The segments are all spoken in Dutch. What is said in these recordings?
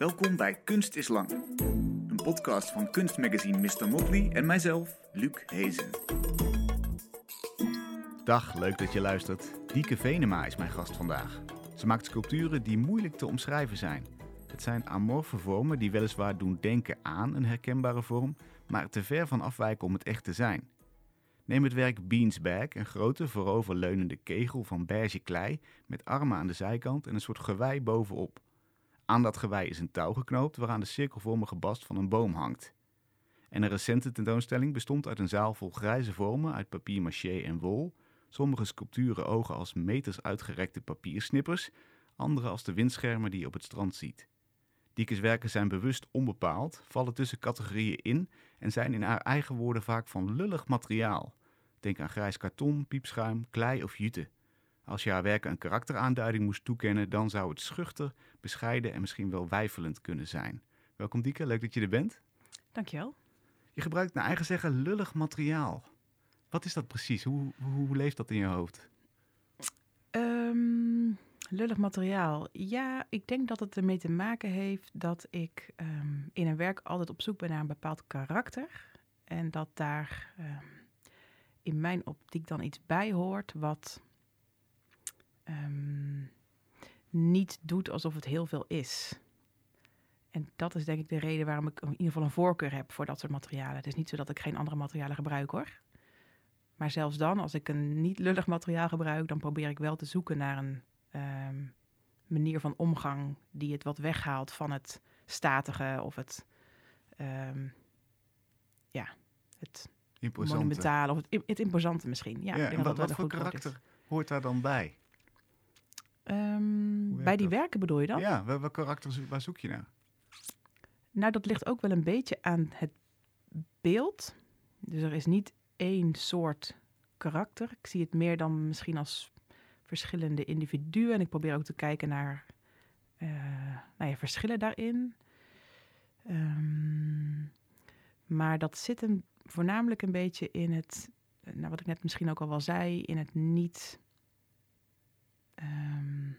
Welkom bij Kunst is Lang. Een podcast van kunstmagazine Mr. Motley en mijzelf, Luc Hezen. Dag, leuk dat je luistert. Dieke Venema is mijn gast vandaag. Ze maakt sculpturen die moeilijk te omschrijven zijn. Het zijn amorfe vormen die weliswaar doen denken aan een herkenbare vorm, maar te ver van afwijken om het echt te zijn. Neem het werk Beansbag, een grote vooroverleunende kegel van beige klei met armen aan de zijkant en een soort gewei bovenop. Aan dat gewei is een touw geknoopt waaraan de cirkelvormige bast van een boom hangt. En een recente tentoonstelling bestond uit een zaal vol grijze vormen uit papier maché en wol, sommige sculpturen ogen als meters uitgerekte papiersnippers, andere als de windschermen die je op het strand ziet. Diekes werken zijn bewust onbepaald, vallen tussen categorieën in en zijn in haar eigen woorden vaak van lullig materiaal. Denk aan grijs karton, piepschuim, klei of jute. Als je haar werken een karakteraanduiding moest toekennen, dan zou het schuchter, bescheiden en misschien wel weifelend kunnen zijn. Welkom Dieke, leuk dat je er bent. Dankjewel. Je gebruikt naar eigen zeggen lullig materiaal. Wat is dat precies? Hoe, hoe leeft dat in je hoofd? Um, lullig materiaal. Ja, ik denk dat het ermee te maken heeft dat ik um, in een werk altijd op zoek ben naar een bepaald karakter. En dat daar um, in mijn optiek dan iets bij hoort wat um, niet doet alsof het heel veel is. En dat is denk ik de reden waarom ik in ieder geval een voorkeur heb voor dat soort materialen. Het is niet zo dat ik geen andere materialen gebruik hoor. Maar zelfs dan, als ik een niet lullig materiaal gebruik, dan probeer ik wel te zoeken naar een um, manier van omgang die het wat weghaalt van het statige of het, um, ja, het imposante. monumentale of het, het imposante misschien. Ja, ja en dat wat, wat voor karakter hoort daar dan bij? Um, werkt bij die dat? werken bedoel je dan? Ja, wel- welk karakter, zo- waar zoek je naar? Nou, dat ligt ook wel een beetje aan het beeld. Dus er is niet één soort karakter. Ik zie het meer dan misschien als verschillende individuen. En ik probeer ook te kijken naar eh, nou ja, verschillen daarin. Ehm, maar dat zit hem voornamelijk een beetje in het, nou, wat ik net misschien ook al wel zei, in het niet. Ehm,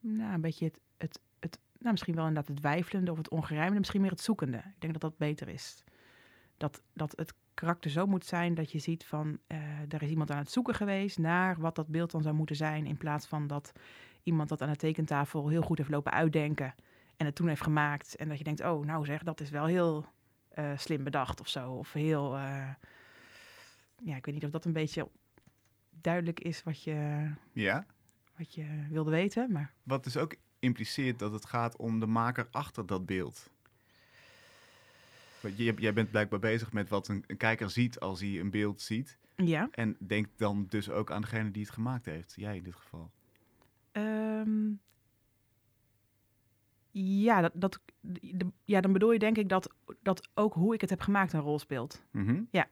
nou, een beetje het, het, het, nou, misschien wel inderdaad het wijfelende of het ongerijmde, misschien meer het zoekende. Ik denk dat dat beter is. Dat, dat het karakter zo moet zijn dat je ziet van, eh er is iemand aan het zoeken geweest naar wat dat beeld dan zou moeten zijn, in plaats van dat iemand dat aan de tekentafel heel goed heeft lopen uitdenken en het toen heeft gemaakt. En dat je denkt, oh, nou zeg, dat is wel heel eh, slim bedacht of zo. Of heel, eh, ja, ik weet niet of dat een beetje duidelijk is wat je, Ja, wat je wilde weten, maar... wat dus ook impliceert dat het gaat om de maker achter dat beeld. Want je- Jij bent blijkbaar bezig met wat een, een kijker ziet als hij een beeld ziet. Ja. En denkt dan dus ook aan degene die het gemaakt heeft. Jij in dit geval. Ehm, ja, dat, dat, de- ja, dan bedoel je denk ik dat, dat ook hoe ik het heb gemaakt een rol speelt. Mhm. Ja,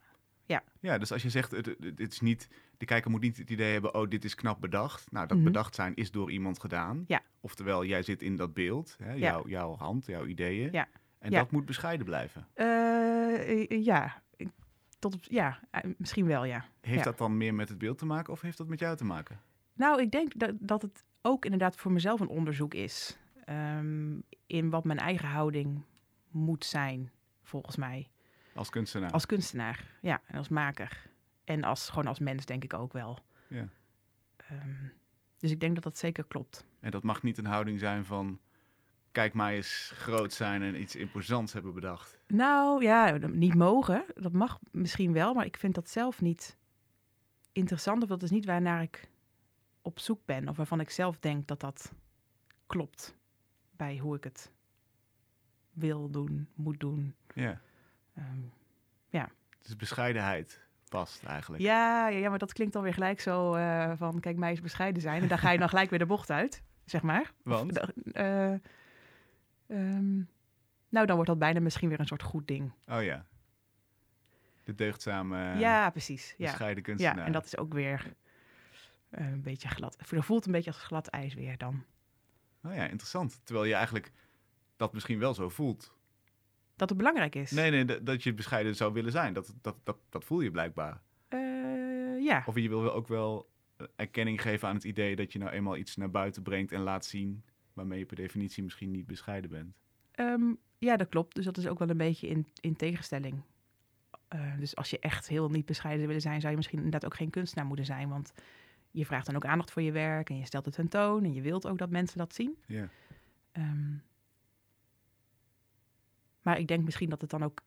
ja. Ja, dus als je zegt, het, het, is niet, de kijker moet niet het idee hebben, oh, dit is knap bedacht. Nou, dat Mhm. bedacht zijn is door iemand gedaan. Ja. Oftewel, jij zit in dat beeld, hè, Ja. jouw, jouw hand, jouw ideeën. Ja. En Ja. dat moet bescheiden blijven. Eh, eh, ja, ik- tot op, ja, eh, misschien wel, ja. Heeft Ja. dat dan meer met het beeld te maken of heeft dat met jou te maken? Nou, ik denk dat, dat het ook inderdaad voor mezelf een onderzoek is. ehm, in wat mijn eigen houding moet zijn, volgens mij. Als kunstenaar. Als kunstenaar, ja, en als maker. En als, gewoon als mens denk ik ook wel. Ja. Ehm, dus ik denk dat dat zeker klopt. En dat mag niet een houding zijn van, kijk maar eens groot zijn en iets imposants hebben bedacht. Nou ja, niet mogen. Dat mag misschien wel, maar ik vind dat zelf niet interessant. Of dat is niet waarnaar ik op zoek ben. Of waarvan ik zelf denk dat dat klopt bij hoe ik het wil doen, moet doen. Ja. Ehm, Dus bescheidenheid past eigenlijk. ja, ja, ja, maar dat klinkt dan weer gelijk zo eh, van, kijk, mij bescheiden zijn. En daar ga je dan gelijk weer de bocht uit, zeg maar. Want? Of, eh, ehm, nou, dan wordt dat bijna misschien weer een soort goed ding. Oh ja. De deugdzame, ja, precies. Ja. bescheiden kunstenaar. Ja, en dat is ook weer eh, een beetje glad. Het voelt een beetje als glad ijs weer dan. Oh ja, interessant. Terwijl je eigenlijk dat misschien wel zo voelt. Dat het belangrijk is. Nee, nee, dat- je bescheiden zou willen zijn. Dat, dat, dat, dat voel je blijkbaar. Eh, ja. Of je wil ook wel eh, erkenning geven aan het idee dat je nou eenmaal iets naar buiten brengt en laat zien waarmee je per definitie misschien niet bescheiden bent. Ehm, ja, dat klopt. Dus dat is ook wel een beetje in, in tegenstelling. Uh, dus als je echt heel niet bescheiden willen zijn, zou je misschien inderdaad ook geen kunstenaar moeten zijn. Want je vraagt dan ook aandacht voor je werk en je stelt het tentoon en je wilt ook dat mensen dat zien. Ja. Um, maar ik denk misschien dat het dan ook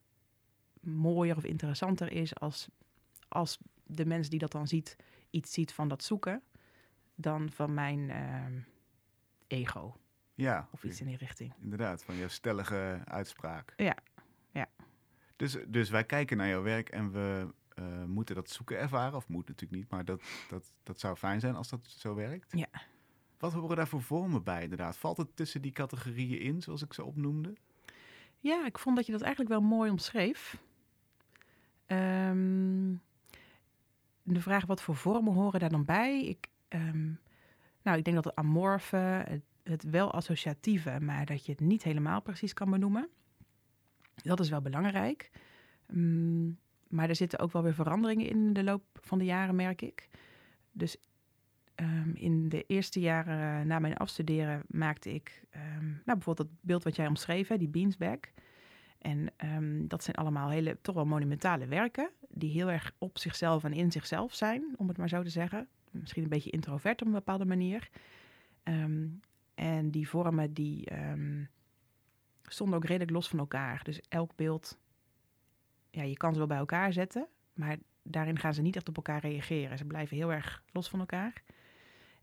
mooier of interessanter is als, als de mens die dat dan ziet, iets ziet van dat zoeken, dan van mijn uh, ego. Ja. Of iets in die richting. Inderdaad, van jouw stellige uitspraak. Ja, ja. Dus, dus wij kijken naar jouw werk en we uh, moeten dat zoeken ervaren. Of moet natuurlijk niet, maar dat, dat, dat zou fijn zijn als dat zo werkt. Ja. Wat horen daar voor vormen bij inderdaad? Valt het tussen die categorieën in, zoals ik ze opnoemde? Ja, ik vond dat je dat eigenlijk wel mooi omschreef. Um, de vraag wat voor vormen horen daar dan bij? Ik, um, nou, ik denk dat het amorfe, het, wel associatieve, maar dat je het niet helemaal precies kan benoemen. Dat is wel belangrijk. Um, maar er zitten ook wel weer veranderingen in de loop van de jaren, merk ik. Dus um, in de eerste jaren na mijn afstuderen maakte ik um, nou, bijvoorbeeld dat beeld wat jij omschreef, hè, die beansbag. En um, dat zijn allemaal hele, toch wel monumentale werken, die heel erg op zichzelf en in zichzelf zijn, om het maar zo te zeggen. Misschien een beetje introvert op een bepaalde manier. en die vormen die stonden ook redelijk los van elkaar. Dus elk beeld, ja, je kan ze wel bij elkaar zetten, maar daarin gaan ze niet echt op elkaar reageren. Ze blijven heel erg los van elkaar.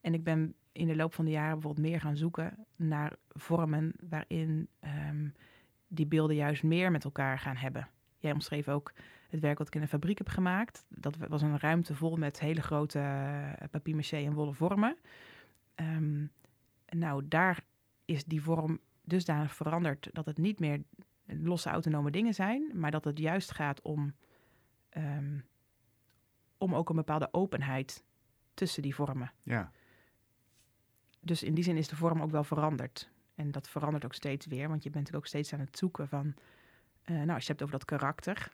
En ik ben in de loop van de jaren bijvoorbeeld meer gaan zoeken naar vormen waarin um, die beelden juist meer met elkaar gaan hebben. Jij omschreef ook het werk wat ik in een fabriek heb gemaakt. Dat was een ruimte vol met hele grote uh, papier-maché en wollen vormen. Um, nou, daar is die vorm dusdanig veranderd dat het niet meer losse autonome dingen zijn, maar dat het juist gaat om, um, om ook een bepaalde openheid tussen die vormen. Ja dus in die zin is de vorm ook wel veranderd. En dat verandert ook steeds weer, want je bent ook steeds aan het zoeken van, uh, nou, als je hebt over dat karakter,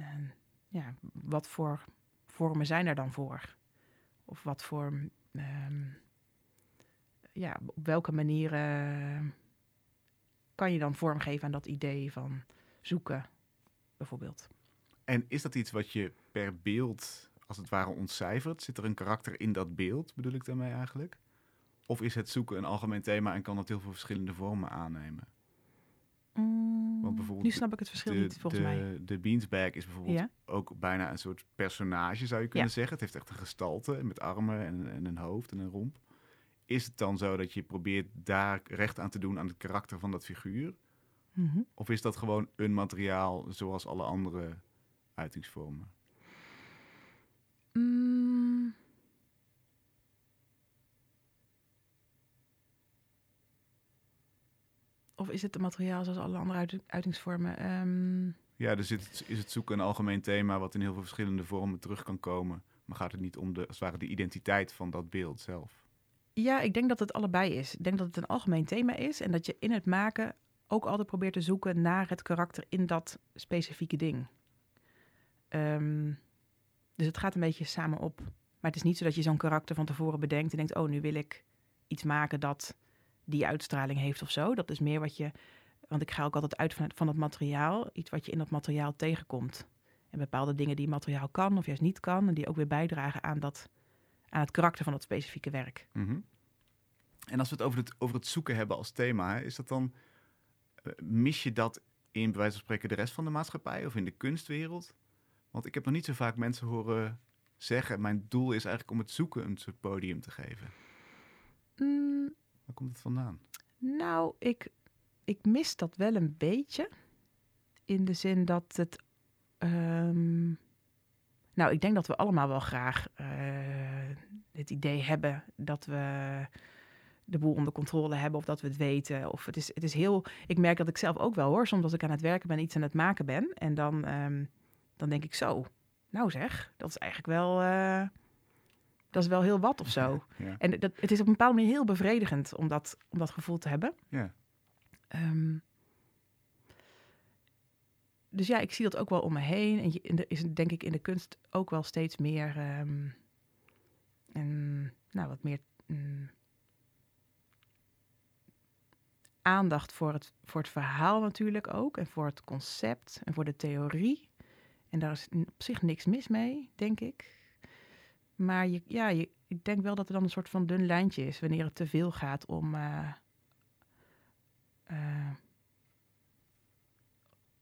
uh, ja, wat voor vormen zijn er dan voor? Of wat voor, um, ja, op welke manieren kan je dan vormgeven aan dat idee van zoeken, bijvoorbeeld? En is dat iets wat je per beeld, als het ware, ontcijfert? Zit er een karakter in dat beeld, bedoel ik daarmee eigenlijk? Of is het zoeken een algemeen thema en kan dat heel veel verschillende vormen aannemen? Mm, Want bijvoorbeeld nu snap ik het verschil de, niet, volgens de, mij. De beansbag is bijvoorbeeld Ja. ook bijna een soort personage, zou je kunnen Ja. zeggen. Het heeft echt een gestalte met armen en, en een hoofd en een romp. Is het dan zo dat je probeert daar recht aan te doen aan het karakter van dat figuur? Mhm. Of is dat gewoon een materiaal zoals alle andere uitingsvormen? Mm. Of is het een materiaal zoals alle andere uit- uitingsvormen? Ehm, Ja, dus is het, is het zoeken een algemeen thema wat in heel veel verschillende vormen terug kan komen. Maar gaat het niet om de, als het ware de identiteit van dat beeld zelf? ja, ik denk dat het allebei is. Ik denk dat het een algemeen thema is en dat je in het maken ook altijd probeert te zoeken naar het karakter in dat specifieke ding. Ehm, dus het gaat een beetje samen op. Maar het is niet zo dat je zo'n karakter van tevoren bedenkt en denkt: oh, nu wil ik iets maken dat die uitstraling heeft of zo. Dat is meer wat je. Want ik ga ook altijd uit van het, van het materiaal, iets wat je in dat materiaal tegenkomt. En bepaalde dingen die materiaal kan of juist niet kan, en die ook weer bijdragen aan, dat, aan het karakter van dat specifieke werk. Mhm. En als we het over, het over het zoeken hebben als thema, is dat dan. eh, mis je dat in bij wijze van spreken de rest van de maatschappij of in de kunstwereld? Want ik heb nog niet zo vaak mensen horen zeggen: Mijn doel is eigenlijk om het zoeken een soort podium te geven. Mm, Komt het vandaan? Nou, ik, ik mis dat wel een beetje. In de zin dat het. ehm, nou, ik denk dat we allemaal wel graag eh, het idee hebben dat we de boel onder controle hebben of dat we het weten. Of het is, het is heel. Ik merk dat ik zelf ook wel hoor. Soms als ik aan het werken ben, iets aan het maken ben. En dan, ehm, dan denk ik zo. Nou zeg, dat is eigenlijk wel. eh, dat is wel heel wat of zo. Ja. En dat, het is op een bepaalde manier heel bevredigend om dat, om dat gevoel te hebben. ja. Ehm, dus ja, ik zie dat ook wel om me heen. En je, en er is denk ik in de kunst ook wel steeds meer... ehm, en, nou, wat meer mm, aandacht voor het, voor het verhaal natuurlijk ook. En voor het concept en voor de theorie. En daar is op zich niks mis mee, denk ik. Maar je, ja, je, ik denk wel dat er dan een soort van dun lijntje is wanneer het te veel gaat om. eh, eh,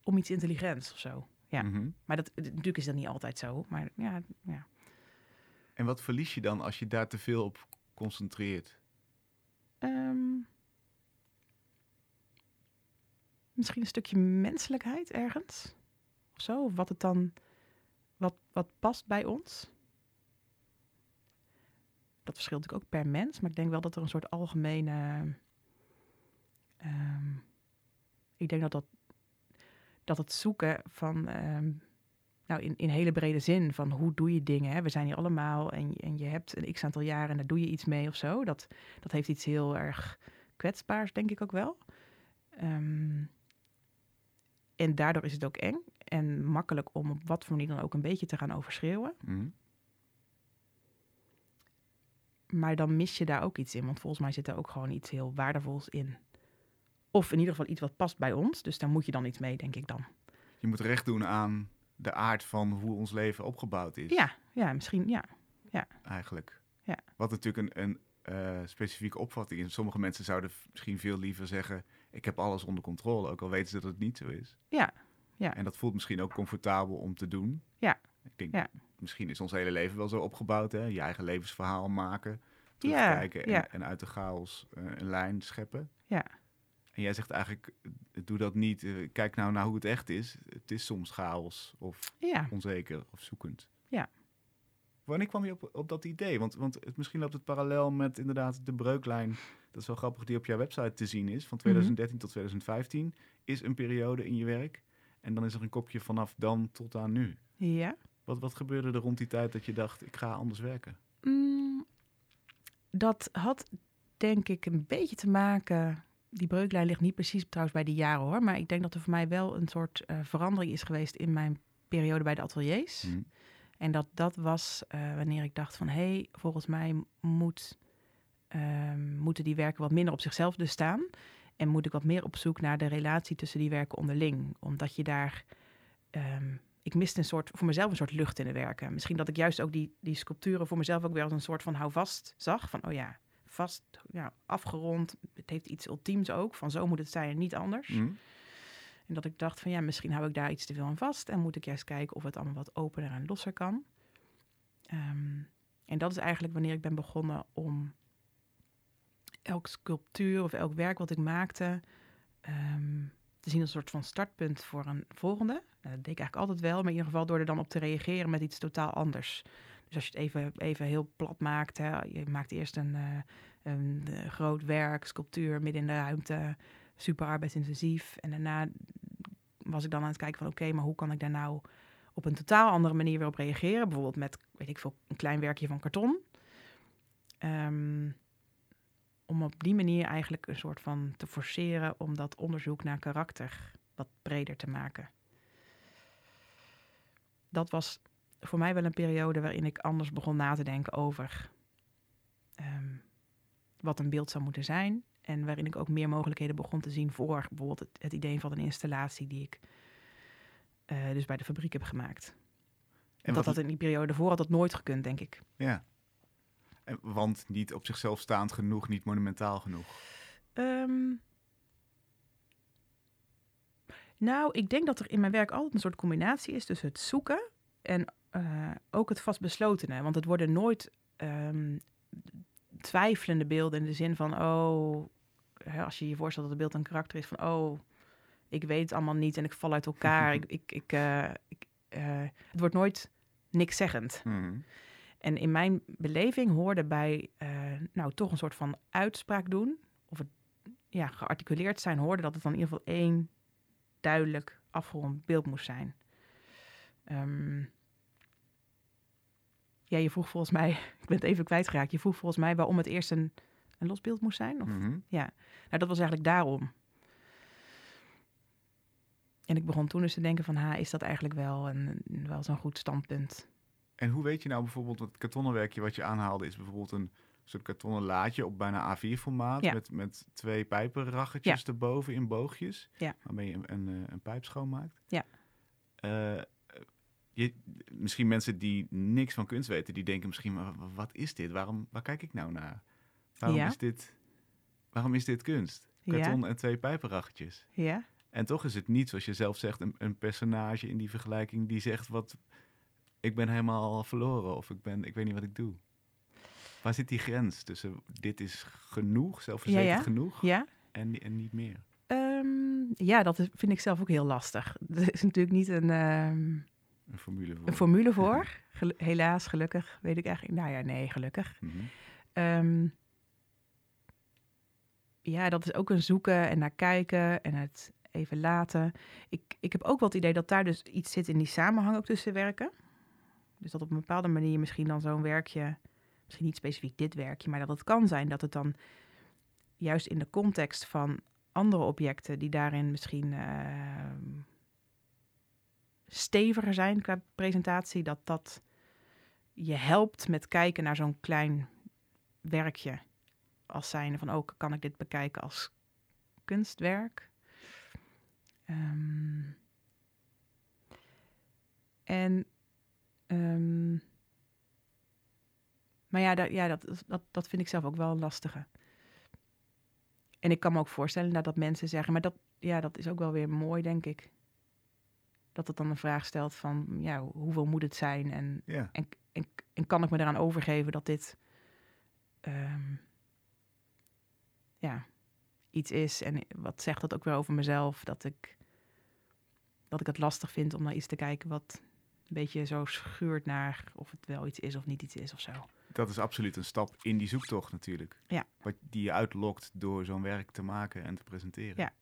om iets intelligents of zo. Ja. Mhm. Maar dat, natuurlijk is dat niet altijd zo. Maar ja, ja. En wat verlies je dan als je daar te veel op concentreert? Ehm, misschien een stukje menselijkheid ergens. Of zo. Of wat het dan. Wat, wat past bij ons. Dat verschilt natuurlijk ook per mens. Maar ik denk wel dat er een soort algemene. ehm, ik denk dat dat. Dat het zoeken van. ehm, nou, in, in hele brede zin van hoe doe je dingen. Hè? We zijn hier allemaal en, en je hebt een x aantal jaren en daar doe je iets mee of zo. Dat, dat heeft iets heel erg kwetsbaars, denk ik ook wel. Ehm, en daardoor is het ook eng en makkelijk om op wat voor manier dan ook een beetje te gaan overschreeuwen. Mhm. Maar dan mis je daar ook iets in, want volgens mij zit er ook gewoon iets heel waardevols in. Of in ieder geval iets wat past bij ons. Dus daar moet je dan iets mee, denk ik dan. Je moet recht doen aan de aard van hoe ons leven opgebouwd is. Ja, ja misschien, ja. Eigenlijk. Ja. Wat natuurlijk een, een eh, specifieke opvatting is. Sommige mensen zouden misschien veel liever zeggen... ik heb alles onder controle, ook al weten ze dat het niet zo is. Ja, ja. En dat voelt misschien ook comfortabel om te doen. Ja. Ik denk, Ja. Misschien is ons hele leven wel zo opgebouwd. Hè? Je eigen levensverhaal maken, terugkijken en, ja. en uit de chaos eh, een lijn scheppen. Ja. En jij zegt eigenlijk, doe dat niet. Eh, Kijk nou naar hoe het echt is. Het is soms chaos of Ja, onzeker of zoekend. Ja. Wanneer kwam je op, op dat idee? Want, want het, misschien loopt het parallel met inderdaad de breuklijn. Dat is wel grappig die op jouw website te zien is. Van 2013 tot 2015 is een periode in je werk. En dan is er een kopje vanaf dan tot aan nu. ja. Wat, wat gebeurde er rond die tijd dat je dacht, ik ga anders werken? Mm, dat had denk ik een beetje te maken. Die breuklijn ligt niet precies trouwens bij die jaren hoor. Maar ik denk dat er voor mij wel een soort eh, verandering is geweest in mijn periode bij de ateliers. Hm. En dat dat was eh, wanneer ik dacht van hé, hey, volgens mij moet, ehm, moeten die werken wat minder op zichzelf dus staan. En moet ik wat meer op zoek naar de relatie tussen die werken onderling. Omdat je daar. ehm, ik miste een soort, voor mezelf een soort lucht in de werken. Misschien dat ik juist ook die, die sculpturen voor mezelf ook weer als een soort van houvast zag. Van oh ja, vast, ja, afgerond. Het heeft iets ultiems ook. Van zo moet het zijn en niet anders. Hm. En dat ik dacht van ja, misschien hou ik daar iets te veel aan vast. En moet ik juist kijken of het allemaal wat opener en losser kan. Ehm, en dat is eigenlijk wanneer ik ben begonnen om elk sculptuur of elk werk wat ik maakte ehm, te zien als een soort van startpunt voor een volgende. Nou, dat deed ik eigenlijk altijd wel, maar in ieder geval door er dan op te reageren met iets totaal anders. Dus als je het even, even heel plat maakt, hè, je maakt eerst een, eh, een eh, groot werk, sculptuur midden in de ruimte, super arbeidsintensief. En daarna was ik dan aan het kijken van oké, maar hoe kan ik daar nou op een totaal andere manier weer op reageren? Bijvoorbeeld met, weet ik veel, een klein werkje van karton. Ehm, om op die manier eigenlijk een soort van te forceren om dat onderzoek naar karakter wat breder te maken. Dat was voor mij wel een periode waarin ik anders begon na te denken over ehm, wat een beeld zou moeten zijn. En waarin ik ook meer mogelijkheden begon te zien voor bijvoorbeeld het, het idee van een installatie die ik eh, dus bij de fabriek heb gemaakt. En dat had in die periode daarvoor had dat nooit gekund, denk ik. Ja. En, want niet op zichzelf staand genoeg, niet monumentaal genoeg. Ehm, nou, ik denk dat er in mijn werk altijd een soort combinatie is tussen het zoeken en eh, ook het vastbeslotene. Want het worden nooit ehm, twijfelende beelden in de zin van, oh, als je je voorstelt dat het beeld een karakter is van, oh, ik weet het allemaal niet en ik val uit elkaar. ik, ik, ik, eh, ik, eh, het wordt nooit niks zeggend. Hm. En in mijn beleving hoorde bij, eh, nou, toch een soort van uitspraak doen, of het ja, gearticuleerd zijn, hoorde dat het dan in ieder geval één duidelijk afgerond beeld moest zijn. Ehm, ja, je vroeg volgens mij, ik ben het even kwijtgeraakt, je vroeg volgens mij waarom het eerst een, een los beeld moest zijn. Of, Mhm. Ja, nou, dat was eigenlijk daarom. En ik begon toen dus te denken van, ha, is dat eigenlijk wel, een, wel zo'n goed standpunt? En hoe weet je nou bijvoorbeeld, het kartonnen werkje wat je aanhaalde is bijvoorbeeld een soort kartonnen laadje op bijna A4-formaat. Ja. Met, met twee pijpenraggetjes erboven in boogjes. Ja. Waarmee je een, een, eh, een pijp schoonmaakt. Ja. Eh, je, misschien mensen die niks van kunst weten, die denken misschien, maar wat is dit? Waarom, waar kijk ik nou naar? Waarom, Ja. is, dit, waarom is dit kunst? Ja. Karton en twee pijpenraggetjes. Ja? En toch is het niet, zoals je zelf zegt, een, een personage in die vergelijking die zegt wat ik ben helemaal verloren of ik ben ik weet niet wat ik doe. Waar zit die grens tussen dit is genoeg, zelfverzekerd Ja, ja. genoeg Ja? en, en niet meer? Ehm, ja, dat vind ik zelf ook heel lastig. Er is natuurlijk niet een, ehm, Een formule voor. een formule voor. Helaas, gelukkig, weet ik eigenlijk. Nou ja, nee, gelukkig. Mhm. Ehm, ja, dat is ook een zoeken en naar kijken en het even laten. Ik, ik heb ook wel het idee dat daar dus iets zit in die samenhang ook tussen werken. Dus dat op een bepaalde manier misschien dan zo'n werkje, misschien niet specifiek dit werkje, maar dat het kan zijn dat het dan juist in de context van andere objecten die daarin misschien ehm, steviger zijn qua presentatie, dat dat je helpt met kijken naar zo'n klein werkje als zijnde van ook kan ik dit bekijken als kunstwerk. Ehm, en ehm, maar ja, dat, ja dat, dat, dat vind ik zelf ook wel een lastige. En ik kan me ook voorstellen dat, dat mensen zeggen, maar dat, ja, dat is ook wel weer mooi, denk ik. Dat het dan een vraag stelt van, ja, hoeveel moet het zijn? En Ja. en, en, en kan ik me eraan overgeven dat dit ehm, ja, iets is? En wat zegt dat ook weer over mezelf? Dat ik, dat ik het lastig vind om naar iets te kijken wat beetje zo schuurt naar of het wel iets is of niet iets is of zo. Dat is absoluut een stap in die zoektocht natuurlijk. Ja. Wat die je uitlokt door zo'n werk te maken en te presenteren. Ja.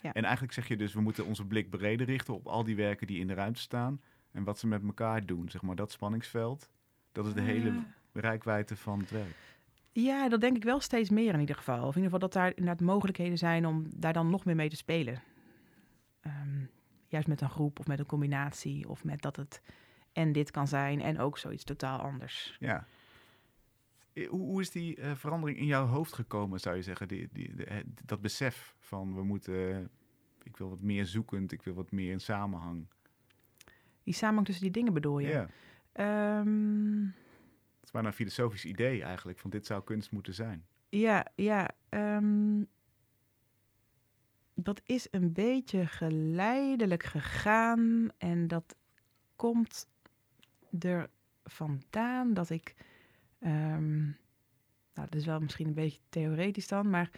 Ja. En eigenlijk zeg je dus, we moeten onze blik breder richten op al die werken die in de ruimte staan. En wat ze met elkaar doen, zeg maar, dat spanningsveld. Dat is de hele Eh, rijkwijde van het werk. Ja, dat denk ik wel steeds meer in ieder geval. Of in ieder geval dat daar inderdaad mogelijkheden zijn om daar dan nog meer mee te spelen. Ehm, juist met een groep of met een combinatie. Of met dat het en dit kan zijn en ook zoiets totaal anders. Ja. Hoe, hoe is die eh, verandering in jouw hoofd gekomen, zou je zeggen? Die, die, dat besef van we moeten, eh, ik wil wat meer zoekend, ik wil wat meer in samenhang. Die samenhang tussen die dingen bedoel je? Ja. Ehm, Het is bijna een filosofisch idee eigenlijk, van dit zou kunst moeten zijn. ja, ja. ehm, dat is een beetje geleidelijk gegaan. En dat komt er vandaan dat ik. ehm, nou, dat is wel misschien een beetje theoretisch dan, maar.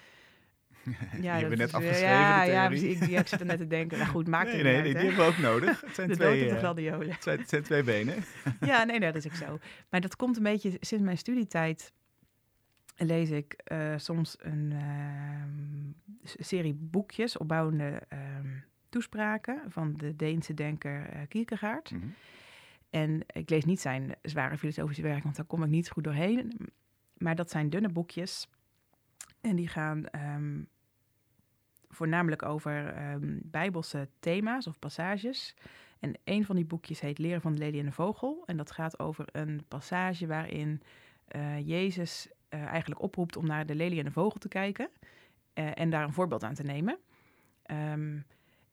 die hebben we dat net afgeschreven, Ja, de ja precies. Ik, ja, ik zit er net te denken. Nou goed, maakt nee, het nee, nee, uit, die hè? hebben we ook nodig. Het zijn, De twee, en de eh, gladiolen. het zijn, het zijn twee benen. Ja, nee, nee, dat is ook zo. Maar dat komt een beetje sinds mijn studietijd. Lees ik eh, soms een ehm, serie boekjes, opbouwende ehm, toespraken van de Deense denker eh, Kierkegaard. Mhm. En ik lees niet zijn zware filosofische werk, want daar kom ik niet goed doorheen. Maar dat zijn dunne boekjes. En die gaan ehm, voornamelijk over bijbelse thema's of passages. En een van die boekjes heet Leren van de Lelie en de Vogel. En dat gaat over een passage waarin eh, Jezus eh, eigenlijk oproept om naar de lelie en de vogel te kijken. eh, en daar een voorbeeld aan te nemen. Ehm,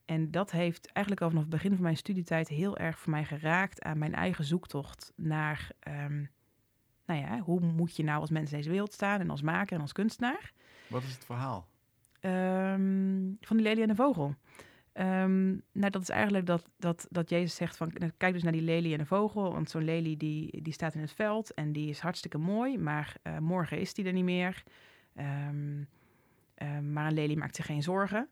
en dat heeft eigenlijk al vanaf het begin van mijn studietijd heel erg voor mij geraakt aan mijn eigen zoektocht naar, ehm, nou ja, hoe moet je nou als mens in deze wereld staan en als maker en als kunstenaar. Wat is het verhaal? Ehm, van die lelie en de vogel. Ehm, nou, dat is eigenlijk dat, dat, dat Jezus zegt van, nou, kijk dus naar die lelie en de vogel, want zo'n lelie die, die staat in het veld en die is hartstikke mooi, maar eh, morgen is die er niet meer. Ehm, ehm, maar een lelie maakt zich geen zorgen.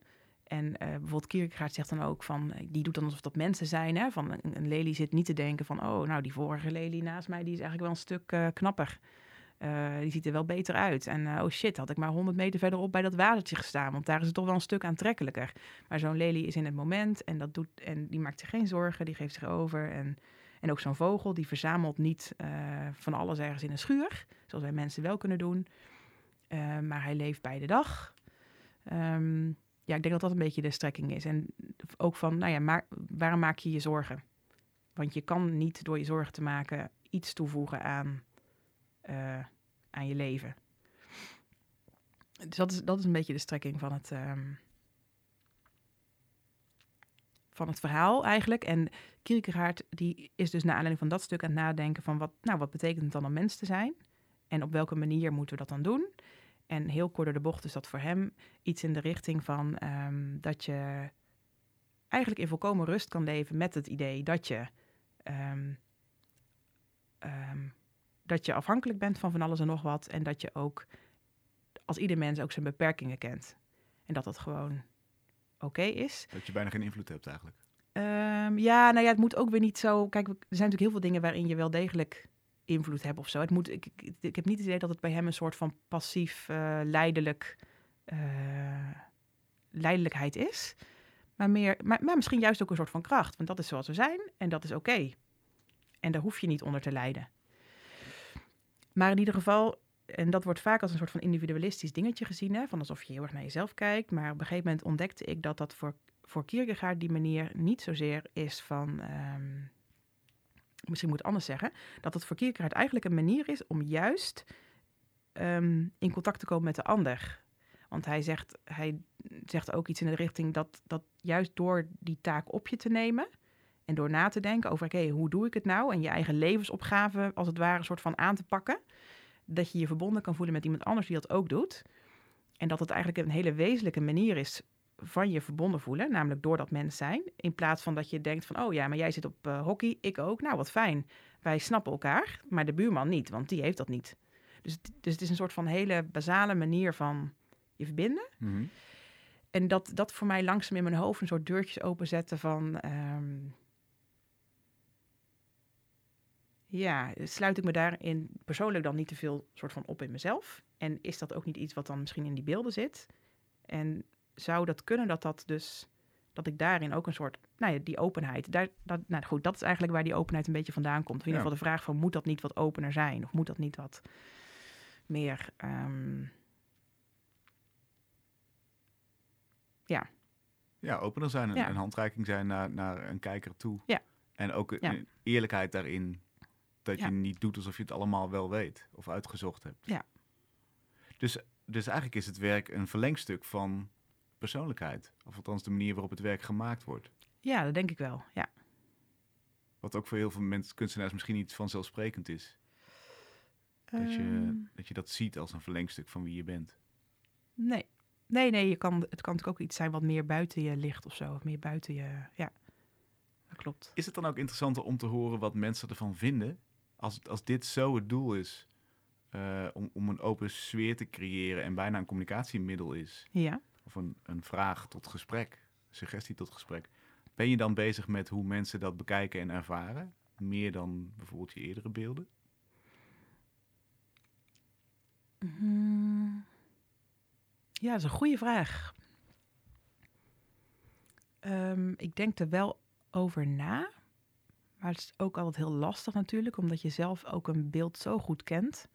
En eh, bijvoorbeeld Kierkegaard zegt dan ook van, eh, die doet dan alsof dat mensen zijn, hè? Van een, een lelie zit niet te denken van, oh, nou die vorige lelie naast mij, die is eigenlijk wel een stuk eh, knapper. Eh, die ziet er wel beter uit. En eh, oh shit, had ik maar 100 meter verderop bij dat watertje gestaan. Want daar is het toch wel een stuk aantrekkelijker. Maar zo'n lelie is in het moment en, dat doet, en die maakt zich geen zorgen, die geeft zich over. En, en ook zo'n vogel, die verzamelt niet eh, van alles ergens in een schuur. Zoals wij mensen wel kunnen doen. Maar hij leeft bij de dag. Ehm, ja, ik denk dat dat een beetje de strekking is. En ook van, nou ja, maar, waarom maak je je zorgen? Want je kan niet door je zorgen te maken iets toevoegen aan eh, aan je leven. Dus dat is, dat is een beetje de strekking van het, ehm, van het verhaal eigenlijk. En Kierkegaard die is dus naar aanleiding van dat stuk aan het nadenken van wat, nou, wat betekent het dan om mens te zijn? En op welke manier moeten we dat dan doen? En heel kort door de bocht is dat voor hem iets in de richting van ehm, dat je eigenlijk in volkomen rust kan leven met het idee dat je, ehm, dat je afhankelijk bent van van alles en nog wat. En dat je ook als ieder mens ook zijn beperkingen kent. En dat dat gewoon oké is. Dat je bijna geen invloed hebt eigenlijk. Ehm, ja, nou ja, het moet ook weer niet zo. Kijk, er zijn natuurlijk heel veel dingen waarin je wel degelijk invloed hebt of zo. Het moet, ik, ik, ik heb niet het idee dat het bij hem een soort van passief uh, leidelijk, uh, leidelijkheid is. Maar, meer, maar, maar, misschien juist ook een soort van kracht. Want dat is zoals we zijn en dat is oké. Okay. En daar hoef je niet onder te lijden. Maar in ieder geval, en dat wordt vaak als een soort van individualistisch dingetje gezien. Hè? Van alsof je heel erg naar jezelf kijkt. Maar op een gegeven moment ontdekte ik dat dat voor, voor Kierkegaard die manier niet zozeer is van... Um, misschien moet ik anders zeggen. Dat het voor Kierkegaard eigenlijk een manier is om juist um, in contact te komen met de ander. Want hij zegt, hij zegt ook iets in de richting dat, dat juist door die taak op je te nemen... En door na te denken over, oké, okay, hoe doe ik het nou? En je eigen levensopgave, als het ware, een soort van aan te pakken dat je je verbonden kan voelen met iemand anders die dat ook doet. En dat het eigenlijk een hele wezenlijke manier is van je verbonden voelen, namelijk door dat mens zijn. In plaats van dat je denkt van, oh ja, maar jij zit op uh, hockey, ik ook. Nou, wat fijn. Wij snappen elkaar, maar de buurman niet, want die heeft dat niet. Dus, dus het is een soort van hele basale manier van je verbinden. Mm -hmm. En dat, dat voor mij langzaam in mijn hoofd een soort deurtjes openzetten van... Um, ja, sluit ik me daarin persoonlijk dan niet te veel soort van op in mezelf? En is dat ook niet iets wat dan misschien in die beelden zit? En zou dat kunnen dat dat dus, dat ik daarin ook een soort, nou ja, die openheid, daar, dat, nou goed, dat is eigenlijk waar die openheid een beetje vandaan komt. Of in ieder geval de vraag van, moet dat niet wat opener zijn? Of moet dat niet wat meer, um, ja. Ja, opener zijn, ja. een handreiking zijn naar, naar een kijker toe. Ja. En ook ja. eerlijkheid daarin dat ja. je niet doet alsof je het allemaal wel weet of uitgezocht hebt. Ja. Dus, dus eigenlijk is het werk een verlengstuk van persoonlijkheid. Of althans de manier waarop het werk gemaakt wordt. Ja, dat denk ik wel, ja. Wat ook voor heel veel mensen, kunstenaars misschien niet vanzelfsprekend is. Dat, je, Um, dat je dat ziet als een verlengstuk van wie je bent. nee. Nee, nee, je kan, het kan natuurlijk ook iets zijn wat meer buiten je ligt of zo. Of meer buiten je, ja. Dat klopt. Is het dan ook interessanter om te horen wat mensen ervan vinden? Als, als dit zo het doel is, uh, om, om een open sfeer te creëren en bijna een communicatiemiddel is, Ja. of een, een vraag tot gesprek, suggestie tot gesprek, ben je dan bezig met hoe mensen dat bekijken en ervaren? Meer dan bijvoorbeeld je eerdere beelden? Mm. Ja, dat is een goede vraag. Um, ik denk er wel over na. Maar het is ook altijd heel lastig natuurlijk, omdat je zelf ook een beeld zo goed kent.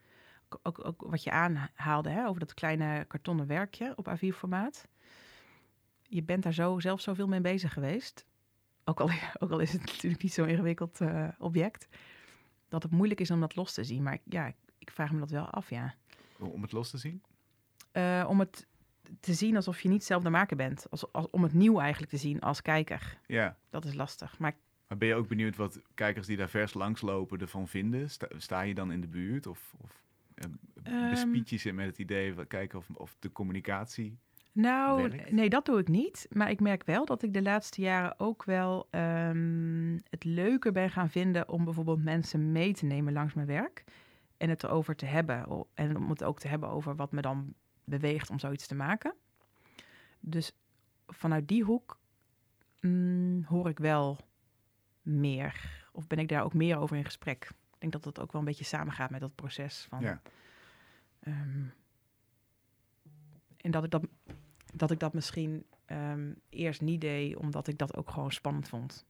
Ook, ook wat je aanhaalde hè, over dat kleine kartonnen werkje op A4-formaat. Je bent daar zo, zelf zoveel mee bezig geweest. Ook al, ook al is het natuurlijk niet zo'n ingewikkeld uh, object. Dat het moeilijk is om dat los te zien. Maar ja, ik vraag me dat wel af, ja. Om het los te zien? Uh, om het te zien alsof je niet zelf de maker bent. Als, als, om het nieuw eigenlijk te zien als kijker. Ja. Dat is lastig. Maar maar ben je ook benieuwd wat kijkers die daar vers langs lopen ervan vinden? Sta, sta je dan in de buurt? Of, of uh, bespied je ze met het idee van kijken of, of de communicatie. Nou, werkt? nee, dat doe ik niet. Maar ik merk wel dat ik de laatste jaren ook wel um, het leuker ben gaan vinden om bijvoorbeeld mensen mee te nemen langs mijn werk. En het erover te hebben. En om het ook te hebben over wat me dan beweegt om zoiets te maken. Dus vanuit die hoek mm, hoor ik wel meer? Of ben ik daar ook meer over in gesprek? Ik denk dat dat ook wel een beetje samengaat met dat proces van. Ja. Um, en dat ik dat, dat ik dat misschien um, eerst niet deed, omdat ik dat ook gewoon spannend vond.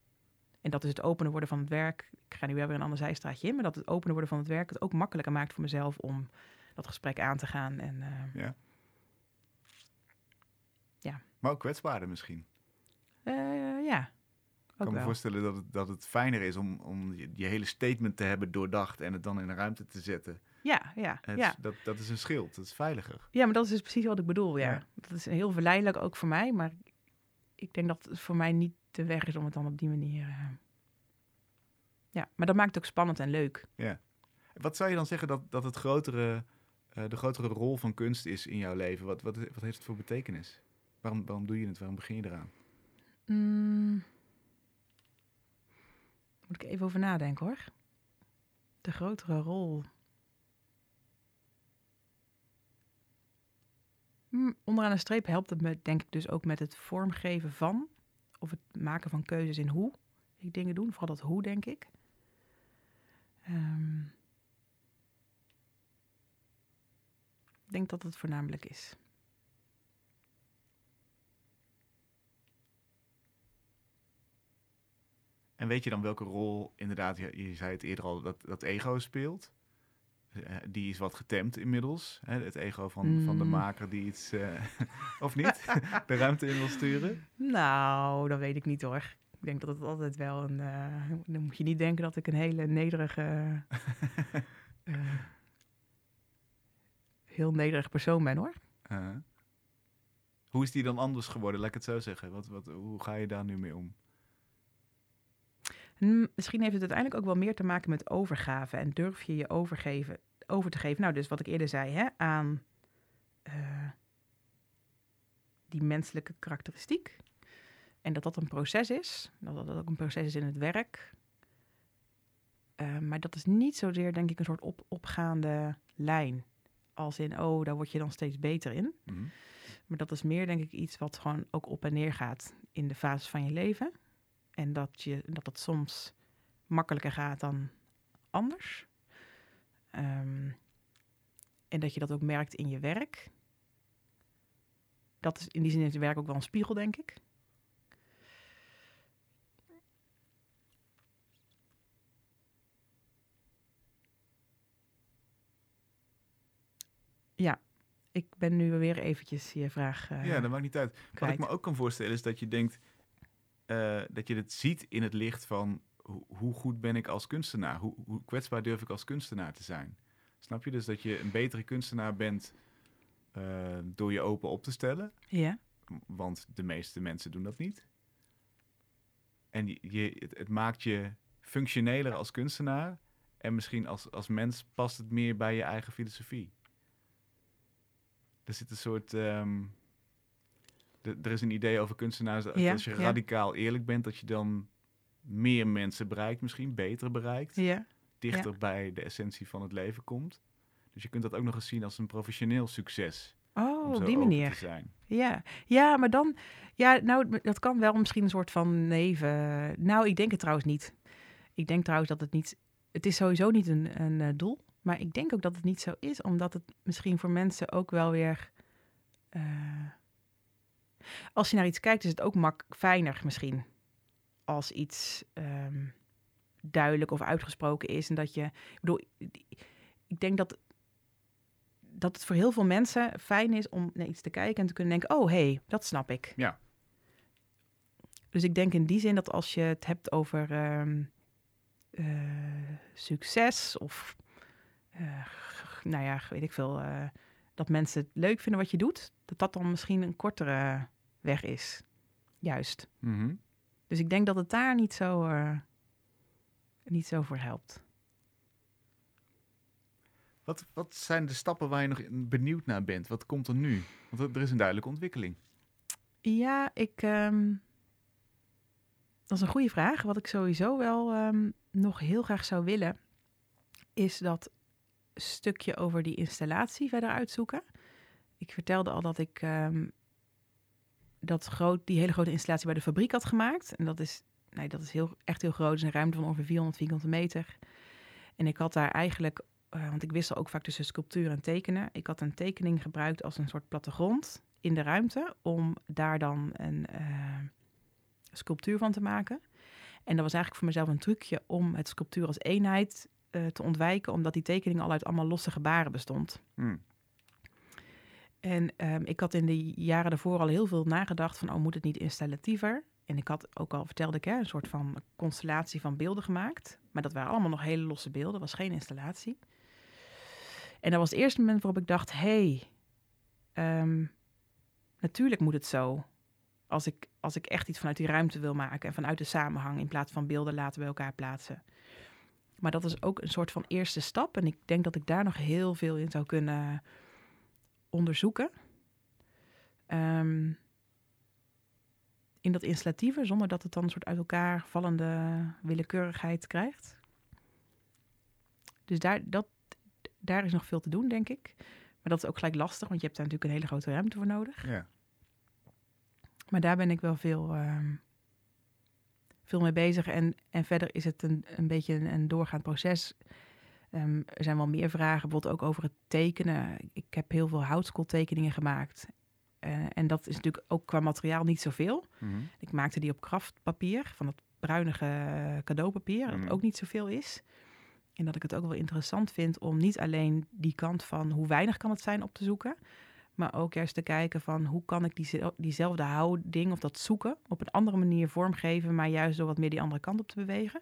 En dat is het openen worden van het werk. Ik ga nu weer een ander zijstraatje in, maar dat het openen worden van het werk het ook makkelijker maakt voor mezelf om dat gesprek aan te gaan. En, uh, ja. ja. Maar ook kwetsbaarder misschien. Uh, ja. Ik kan me voorstellen dat het, dat het fijner is om, om je, je, hele statement te hebben doordacht en het dan in een ruimte te zetten. Ja, ja, Het, ja. dat, dat is een schild, dat is veiliger. Ja, maar dat is dus precies wat ik bedoel, ja. Ja. Dat is heel verleidelijk ook voor mij, maar ik denk dat het voor mij niet de weg is om het dan op die manier... eh, Ja, maar dat maakt het ook spannend en leuk. Wat zou je dan zeggen dat, dat het grotere, eh, de grotere rol van kunst is in jouw leven? Wat, wat, wat heeft het voor betekenis? Waarom, waarom doe je het? Waarom begin je eraan? Mm. Ik even over nadenken hoor. De grotere rol. Mm, onderaan de streep helpt het me denk ik dus ook met het vormgeven van. Of het maken van keuzes in hoe ik dingen doe. Vooral dat hoe denk ik. Ehm, ik denk dat het voornamelijk is. En weet je dan welke rol, inderdaad, je, je zei het eerder al, dat, dat ego speelt? Eh, die is wat getemd inmiddels. Hè? Het ego van, van de Mm. maker die iets, eh, of niet, de ruimte in wil sturen. Nou, dat weet ik niet hoor. Ik denk dat het altijd wel een. eh, dan moet je niet denken dat ik een hele nederige. heel nederig persoon ben hoor. Uh, hoe is die dan anders geworden, laat ik het zo zeggen? Wat, wat, hoe ga je daar nu mee om? Misschien heeft het uiteindelijk ook wel meer te maken met overgave. En durf je je overgeven, over te geven. Nou, dus wat ik eerder zei, hè, aan eh, die menselijke karakteristiek. En dat dat een proces is. Dat dat ook een proces is in het werk. Eh, maar dat is niet zozeer, denk ik, een soort op, opgaande lijn. Als in, oh, daar word je dan steeds beter in. Mhm. Maar dat is meer, denk ik, iets wat gewoon ook op en neer gaat in de fases van je leven. En dat, je, dat het soms makkelijker gaat dan anders. Ehm, en dat je dat ook merkt in je werk. Dat is in die zin is het werk ook wel een spiegel, denk ik. Ja, ik ben nu weer eventjes je vraag eh, Ja, dat maakt niet uit. Wat ik me ook kan voorstellen is dat je denkt eh, dat je het ziet in het licht van hoe, hoe goed ben ik als kunstenaar? Hoe, hoe kwetsbaar durf ik als kunstenaar te zijn? Snap je dus dat je een betere kunstenaar bent eh, door je open op te stellen? Ja, Want de meeste mensen doen dat niet. En je, je- het, het maakt je functioneler als kunstenaar. En misschien als, als mens past het meer bij je eigen filosofie. Er zit een soort. ehm, er- er is een idee over kunstenaars. Dat Ja, als je ja. radicaal eerlijk bent, dat je dan meer mensen bereikt, misschien beter bereikt. ja. Dichter bij de essentie van het leven komt. Dus je kunt dat ook nog eens zien als een professioneel succes. Oh, op die manier. Ja. ja, maar dan... Ja, nou, dat kan wel misschien een soort van neven... Nou, ik denk het trouwens niet. Ik denk trouwens dat het niet... Het is sowieso niet een, een eh, doel. Maar ik denk ook dat het niet zo is. Omdat het misschien voor mensen ook wel weer... eh, als je naar iets kijkt, is het ook mak fijner misschien. Als iets ehm, duidelijk of uitgesproken is. En dat je... Ik bedoel, ik denk dat dat het voor heel veel mensen fijn is om naar iets te kijken en te kunnen denken: oh hé, hey, dat snap ik. Ja. Dus ik denk in die zin dat als je het hebt over ehm, eh, succes of, eh, nou ja, weet ik veel, eh, dat mensen het leuk vinden wat je doet, dat dat dan misschien een kortere weg is. Juist. Mhm. Dus ik denk dat het daar niet zo, eh, niet zo voor helpt. Wat, wat zijn de stappen waar je nog benieuwd naar bent? Wat komt er nu? Want er- er is een duidelijke ontwikkeling. Ja, ik. ehm, dat is een goede vraag. Wat ik sowieso wel ehm, nog heel graag zou willen, is dat stukje over die installatie verder uitzoeken. Ik vertelde al dat ik ehm, dat groot, die hele grote installatie bij de fabriek had gemaakt. En dat is, nee, dat is heel, echt heel groot. Het is een ruimte van ongeveer 400 vierkante meter. En ik had daar eigenlijk, eh, want ik wissel ook vaak tussen sculptuur en tekenen. Ik had een tekening gebruikt als een soort plattegrond in de ruimte om daar dan een eh, sculptuur van te maken. En dat was eigenlijk voor mezelf een trucje om het sculptuur als eenheid eh, te ontwijken, omdat die tekening al uit allemaal losse gebaren bestond. Hmm. En ehm, ik had in de jaren daarvoor al heel veel nagedacht van, oh, moet het niet installatiever? En ik had ook al, vertelde ik, hè, een soort van constellatie van beelden gemaakt. Maar dat waren allemaal nog hele losse beelden, was geen installatie. En dat was het eerste moment waarop ik dacht, hé, hey, ehm, natuurlijk moet het zo. Als ik, als ik echt iets vanuit die ruimte wil maken en vanuit de samenhang in plaats van beelden laten bij elkaar plaatsen. Maar dat is ook een soort van eerste stap. En ik denk dat ik daar nog heel veel in zou kunnen onderzoeken. Ehm, in dat installatieve, zonder dat het dan een soort uit elkaar vallende willekeurigheid krijgt. Dus daar, dat, daar is nog veel te doen, denk ik. Maar dat is ook gelijk lastig, want je hebt daar natuurlijk een hele grote ruimte voor nodig. Ja. Maar daar ben ik wel veel, ehm, veel mee bezig. En, en verder is het een, een beetje een, een doorgaand proces. Ehm, er zijn wel meer vragen, bijvoorbeeld ook over het tekenen. Ik heb heel veel houtskooltekeningen gemaakt. Uh, en dat is natuurlijk ook qua materiaal niet zoveel. Mhm. Ik maakte die op kraftpapier, van dat bruinige cadeaupapier, Mhm. dat ook niet zoveel is. En dat ik het ook wel interessant vind om niet alleen die kant van hoe weinig kan het zijn op te zoeken, maar ook juist te kijken van hoe kan ik die, diezelfde houding of dat zoeken op een andere manier vormgeven, maar juist door wat meer die andere kant op te bewegen.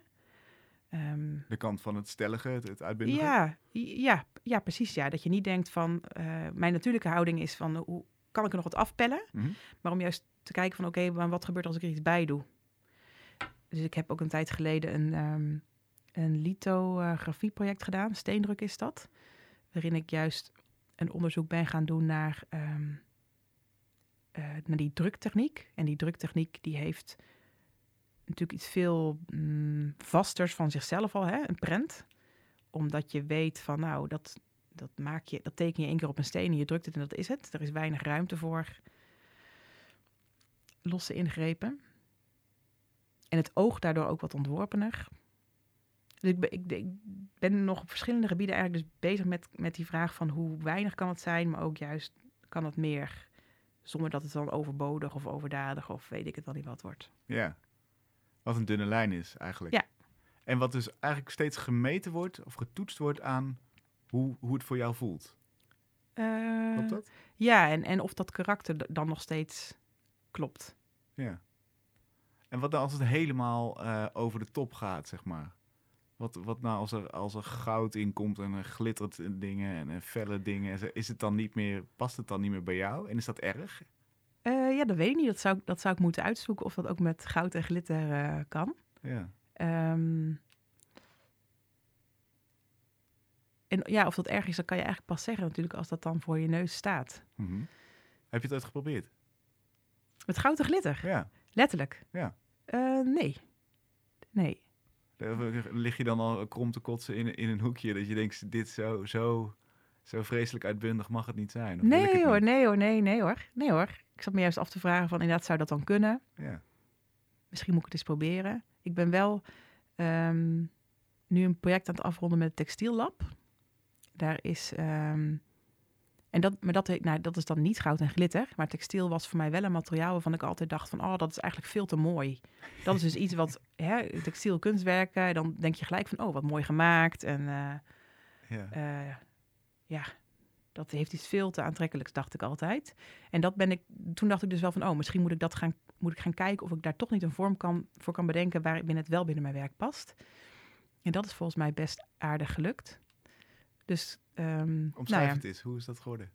Ehm, De kant van het stellige, het, het uitbundige. ja, ja, ja, precies. Ja. Dat je niet denkt van eh, mijn natuurlijke houding is van hoe kan ik er nog wat afpellen, Mhm. maar om juist te kijken van oké, maar wat gebeurt als ik er iets bij doe. Dus ik heb ook een tijd geleden een, ehm een lithografieproject gedaan, steendruk is dat, waarin ik juist een onderzoek ben gaan doen naar, ehm, eh, naar die druktechniek. En die druktechniek die heeft natuurlijk iets veel mm, vasters van zichzelf al, hè, een prent. Omdat je weet van nou, dat, dat, maak je, dat teken je één keer op een steen en je drukt het en dat is het. Er is weinig ruimte voor losse ingrepen. En het oog daardoor ook wat ontworpener. Dus ik ben, ik, ik ben nog op verschillende gebieden eigenlijk dus bezig met, met die vraag van hoe weinig kan het zijn, maar ook juist kan het meer, zonder dat het dan overbodig of overdadig of weet ik het wel niet wat wordt. Ja. Wat een dunne lijn is eigenlijk. Ja. En wat dus eigenlijk steeds gemeten wordt of getoetst wordt aan hoe, hoe het voor jou voelt. Eh, Klopt dat? Ja, en, en of dat karakter dan nog steeds klopt. Ja. En wat nou als het helemaal eh, over de top gaat, zeg maar? Wat, wat nou als er, als er goud in komt en er glittert in dingen en er felle dingen? Is het dan niet meer, past het dan niet meer bij jou? En is dat erg? Eh, ja, dat weet ik niet. Dat zou, ik- dat zou ik moeten uitzoeken of dat ook met goud en glitter eh, kan. Ja. Ehm, en ja, of dat erg is, dat kan je eigenlijk pas zeggen natuurlijk als dat dan voor je neus staat. Mhm. Heb je het ooit geprobeerd? Met goud en glitter, Ja. letterlijk. Ja. Eh, nee. Nee. Eh, Lig je dan al krom te kotsen in, in een hoekje dat je denkt, dit zo, zo, zo vreselijk uitbundig mag het niet zijn? Of Nee hoor, niet? nee hoor, nee, nee hoor. Nee hoor. Ik zat me juist af te vragen van inderdaad, zou dat dan kunnen? Ja. Misschien moet ik het eens proberen. Ik ben wel ehm, nu een project aan het afronden met het Textiellab. Daar is... ehm, en dat, maar dat, nou, dat is dan niet goud en glitter. Maar textiel was voor mij wel een materiaal waarvan ik altijd dacht van... oh, dat is eigenlijk veel te mooi. Dat is dus iets wat... Hè, textiel kunstwerken, dan denk je gelijk van... oh, wat mooi gemaakt. En eh, ja. eh, ja, dat heeft iets veel te aantrekkelijks, dacht ik altijd. En dat ben ik, toen dacht ik dus wel van, oh, misschien moet ik dat gaan, moet ik gaan kijken of ik daar toch niet een vorm kan, voor kan bedenken waarin het wel binnen mijn werk past. En dat is volgens mij best aardig gelukt. Dus, ehm, nou Omschrijf ja, het eens, hoe is dat geworden?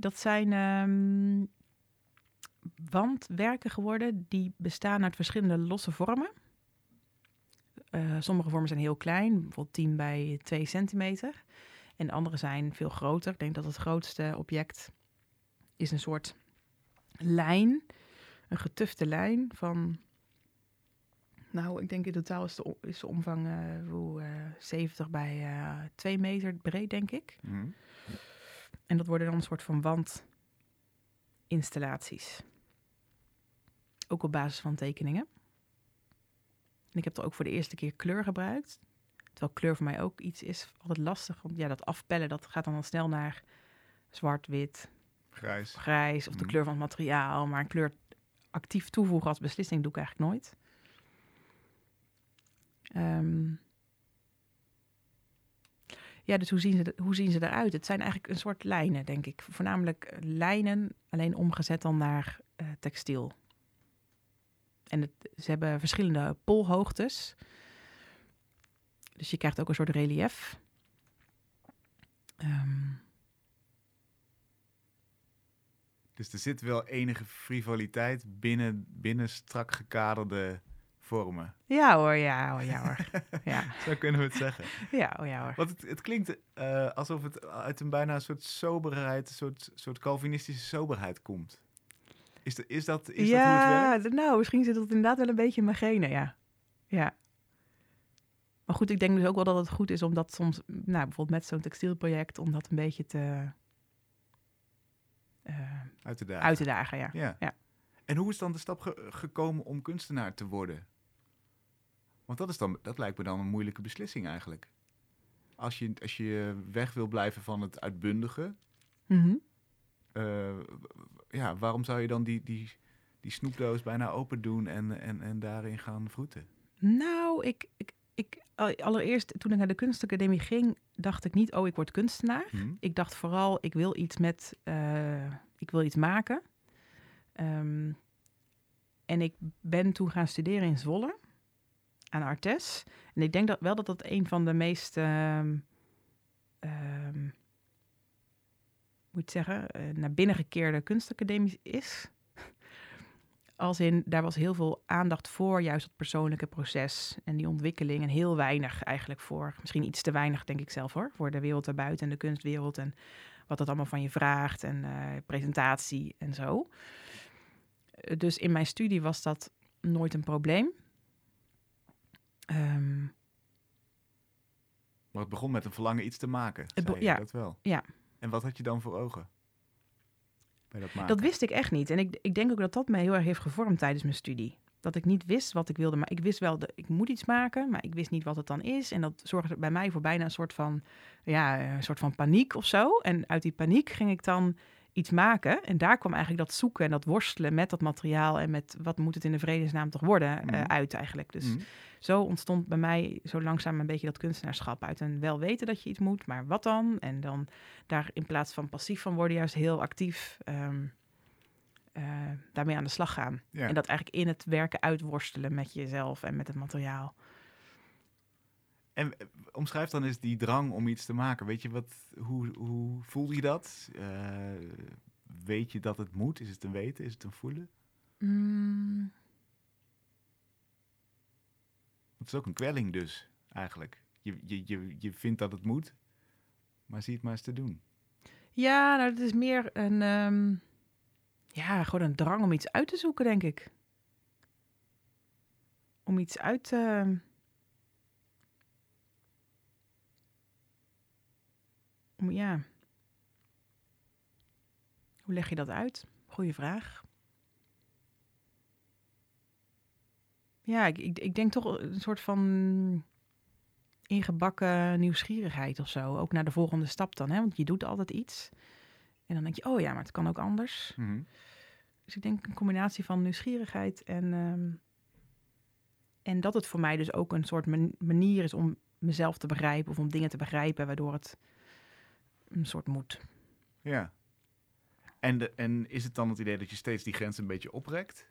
dat zijn ehm, wandwerken geworden die bestaan uit verschillende losse vormen. Eh, sommige vormen zijn heel klein, bijvoorbeeld 10 bij 2 centimeter. En andere zijn veel groter. Ik denk dat het grootste object is een soort lijn, een getufte lijn van... Nou, ik denk in totaal is de, is de omvang eh, hoe, eh, 70 bij eh 2 meter breed, denk ik. Mhm. En dat worden dan een soort van wandinstallaties. Ook op basis van tekeningen. En ik heb er ook voor de eerste keer kleur gebruikt. Terwijl kleur voor mij ook iets is altijd lastig. Want ja, dat afpellen, dat gaat dan al snel naar zwart, wit, Grijs. grijs of de Mhm. kleur van het materiaal. Maar een kleur actief toevoegen als beslissing doe ik eigenlijk nooit. Ehm, ja, dus hoe zien, ze, hoe zien ze eruit? Het zijn eigenlijk een soort lijnen, denk ik. Voornamelijk eh, lijnen, alleen omgezet dan naar eh, textiel. En het, ze hebben verschillende polhoogtes. Dus je krijgt ook een soort relief. Ehm. Dus er zit wel enige frivoliteit binnen, binnen strak gekaderde vormen. Ja hoor, ja hoor, ja hoor. ja. Zo kunnen we het zeggen. Ja, oh ja hoor. Want het, het klinkt eh, alsof het uit een bijna een soort soberheid, een soort, soort Calvinistische soberheid komt. Is, de, is, dat, is dat hoe het ja, werkt? nou, misschien zit het inderdaad wel een beetje in mijn genen, ja. Ja. Maar goed, ik denk dus ook wel dat het goed is om dat soms, nou, bijvoorbeeld met zo'n textielproject, om dat een beetje te eh, Uit de dagen. uit te dagen, ja. Ja. Ja. En hoe is dan de stap ge- gekomen om kunstenaar te worden? Want dat, is dan, dat lijkt me dan een moeilijke beslissing eigenlijk. Als je, als je weg wil blijven van het uitbundige, Mhm. eh, ja, waarom zou je dan die, die, die snoepdoos bijna open doen en, en, en daarin gaan vroeten? Nou, ik, ik, ik, al- allereerst toen ik naar de kunstacademie ging, dacht ik niet, oh, ik word kunstenaar. Hm? Ik dacht vooral, ik wil iets met, eh, ik wil iets maken. Ehm, en ik ben toen gaan studeren in Zwolle, aan Artes. En ik denk dat wel dat dat een van de meest, ehm ehm, moet zeggen, eh, naar binnen gekeerde kunstacademies is. Als in, daar was heel veel aandacht voor juist het persoonlijke proces en die ontwikkeling. En heel weinig eigenlijk voor, misschien iets te weinig denk ik zelf hoor, voor de wereld daarbuiten en de kunstwereld. En wat dat allemaal van je vraagt en eh, presentatie en zo. Dus in mijn studie was dat nooit een probleem. Ehm, Maar het begon met een verlangen iets te maken. Zei ja, dat wel. ja. En wat had je dan voor ogen? Bij dat maken? Dat wist ik echt niet. En ik, ik denk ook dat dat mij heel erg heeft gevormd tijdens mijn studie. Dat ik niet wist wat ik wilde, maar ik wist wel dat ik moet iets maken, maar ik wist niet wat het dan is. En dat zorgde bij mij voor bijna een soort van, ja, een soort van paniek of zo. En uit die paniek ging ik dan iets maken. En daar kwam eigenlijk dat zoeken en dat worstelen met dat materiaal en met wat moet het in de vredesnaam toch worden eh, Mhm. uit eigenlijk. Dus Hm? zo ontstond bij mij zo langzaam een beetje dat kunstenaarschap uit. En wel weten dat je iets moet, maar wat dan? En dan daar in plaats van passief van worden, juist heel actief ehm, eh, daarmee aan de slag gaan. Ja. En dat eigenlijk in het werken uitworstelen met jezelf en met het materiaal. En eh, omschrijf dan eens die drang om iets te maken. Weet je wat, hoe, hoe voel je dat? Eh, weet je dat het moet? Is het een weten? Is het een voelen? Mm, Het is ook een kwelling dus, eigenlijk. Je, je, je, je vindt dat het moet, maar zie het maar eens te doen. Ja, nou, het is meer een, ehm, ja, gewoon een drang om iets uit te zoeken, denk ik. Om iets uit te... ja. Hoe leg je dat uit? Goeie vraag. Ja, ik, ik, ik denk toch een soort van ingebakken nieuwsgierigheid of zo. Ook naar de volgende stap dan, hè? want je doet altijd iets. En dan denk je, oh ja, maar het kan ook anders. Mhm. Dus ik denk een combinatie van nieuwsgierigheid en, ehm, en dat het voor mij dus ook een soort man- manier is om mezelf te begrijpen of om dingen te begrijpen, waardoor het een soort moet. Ja. En, de, en is het dan het idee dat je steeds die grens een beetje oprekt?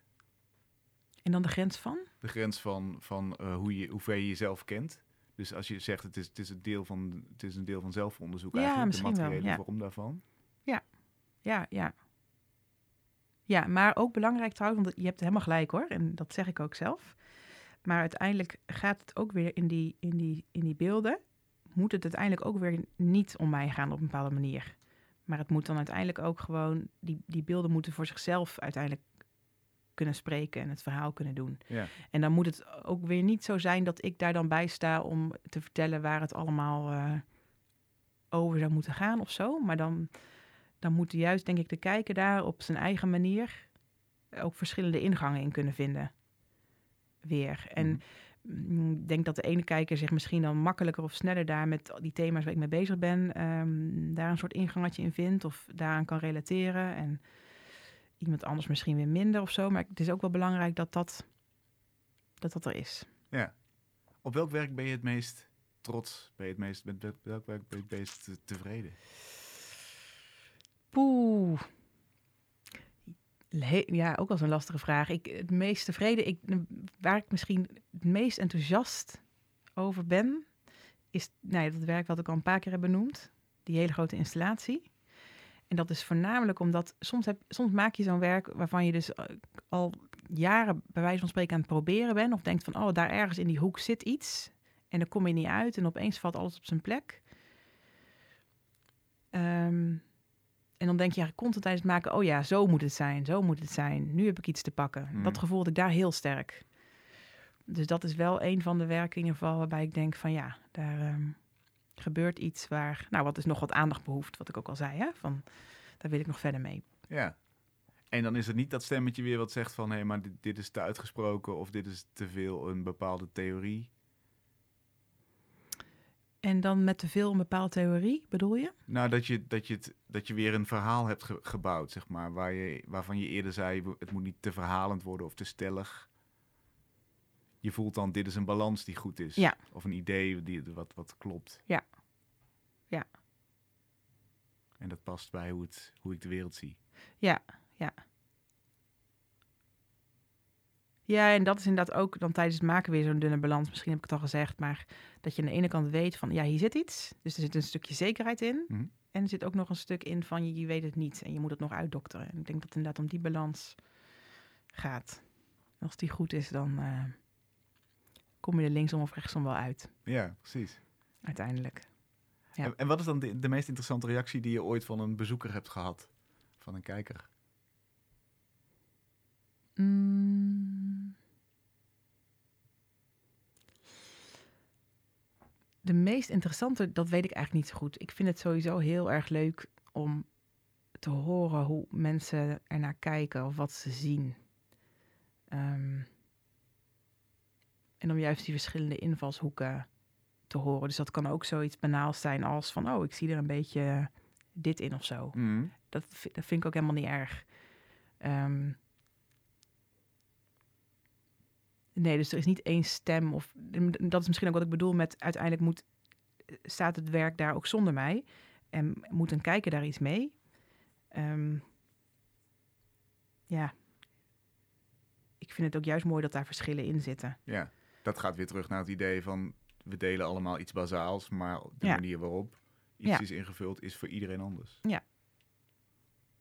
En dan de grens van? De grens van, van eh, hoe, je, hoe ver je jezelf kent? Dus als je zegt het is, het is, een, deel van, het is een deel van zelfonderzoek Ja, eigenlijk, de misschien wel, materiële ja. vorm daarvan. Ja, ja. Ja, maar ook belangrijk trouwens, want je hebt helemaal gelijk hoor, en dat zeg ik ook zelf. Maar uiteindelijk gaat het ook weer in die, in die, in die beelden, moet het uiteindelijk ook weer niet om mij gaan op een bepaalde manier. Maar het moet dan uiteindelijk ook gewoon, die, die beelden moeten voor zichzelf uiteindelijk kunnen spreken en het verhaal kunnen doen. Ja. En dan moet het ook weer niet zo zijn dat ik daar dan bij sta om te vertellen waar het allemaal eh, over zou moeten gaan of zo. Maar dan, dan moet juist, denk ik, de kijker daar op zijn eigen manier ook verschillende ingangen in kunnen vinden. Weer. En Mhm. Ik denk dat de ene kijker zich misschien dan makkelijker of sneller daar met die thema's waar ik mee bezig ben, ehm, daar een soort ingangetje in vindt of daaraan kan relateren. En iemand anders misschien weer minder of zo. Maar het is ook wel belangrijk dat dat, dat, dat er is. Ja. Op welk werk ben je het meest trots? Ben je het meest, met welk- werk ben je het meest te- tevreden? Poeh. Ja, ook wel zo'n lastige vraag. Ik, het meest tevreden, ik, waar ik misschien het meest enthousiast over ben, is nou ja, dat werk wat ik al een paar keer heb benoemd. Die hele grote installatie. En dat is voornamelijk omdat soms, heb, soms maak je zo'n werk waarvan je dus eh, al jaren bij wijze van spreken aan het proberen bent. Of denkt van, oh, daar ergens in die hoek zit iets. En dan kom je niet uit en opeens valt alles op zijn plek. Ehm, en dan denk je eigenlijk constant tijdens het maken, oh ja, zo moet het zijn, zo moet het zijn. Nu heb ik iets te pakken. Mm. Dat gevoel had ik daar heel sterk. Dus dat is wel een van de werken in ieder geval waarbij ik denk van ja, daar ehm, gebeurt iets waar, nou wat dus nog wat aandacht behoeft, wat ik ook al zei, hè? van daar wil ik nog verder mee. Ja. En dan is het niet dat stemmetje weer wat zegt van... hé, maar dit, dit is te uitgesproken of dit is te veel een bepaalde theorie. En dan met te veel een bepaalde theorie, bedoel je? Nou, dat je, dat je, het, dat je weer een verhaal hebt ge- gebouwd, zeg maar. Waar je, waarvan je eerder zei, het moet niet te verhalend worden of te stellig. Je voelt dan, dit is een balans die goed is. Ja. Of een idee die, wat, wat klopt. Ja. Ja. En dat past bij hoe, het, hoe ik de wereld zie. Ja, ja. Ja, en dat is inderdaad ook dan tijdens het maken weer zo'n dunne balans. Misschien heb ik het al gezegd, maar dat je aan de ene kant weet van, ja, hier zit iets. Dus er zit een stukje zekerheid in. Mhm. En er zit ook nog een stuk in van, je, je weet het niet en je moet het nog uitdokteren. En ik denk dat het inderdaad om die balans gaat. Als die goed is, dan eh, kom je er linksom of rechtsom wel uit, Ja, precies. uiteindelijk. Ja. En, en wat is dan de, de meest interessante reactie die je ooit van een bezoeker hebt gehad? Van een kijker? Mm. De meest interessante, dat weet ik eigenlijk niet zo goed. Ik vind het sowieso heel erg leuk om te horen hoe mensen ernaar kijken of wat ze zien. Ehm, en om juist die verschillende invalshoeken te horen. Dus dat kan ook zoiets banaals zijn als van, oh, ik zie er een beetje dit in of zo. Mhm. Dat, dat vind ik ook helemaal niet erg. Ehm, nee, dus er is niet één stem. Of, dat is misschien ook wat ik bedoel met uiteindelijk moet, staat het werk daar ook zonder mij. En moet een kijker daar iets mee. Ehm, ja. Ik vind het ook juist mooi dat daar verschillen in zitten. Ja, dat gaat weer terug naar het idee van... we delen allemaal iets bazaals, maar de Ja. manier waarop iets Ja. is ingevuld... is voor iedereen anders. Ja.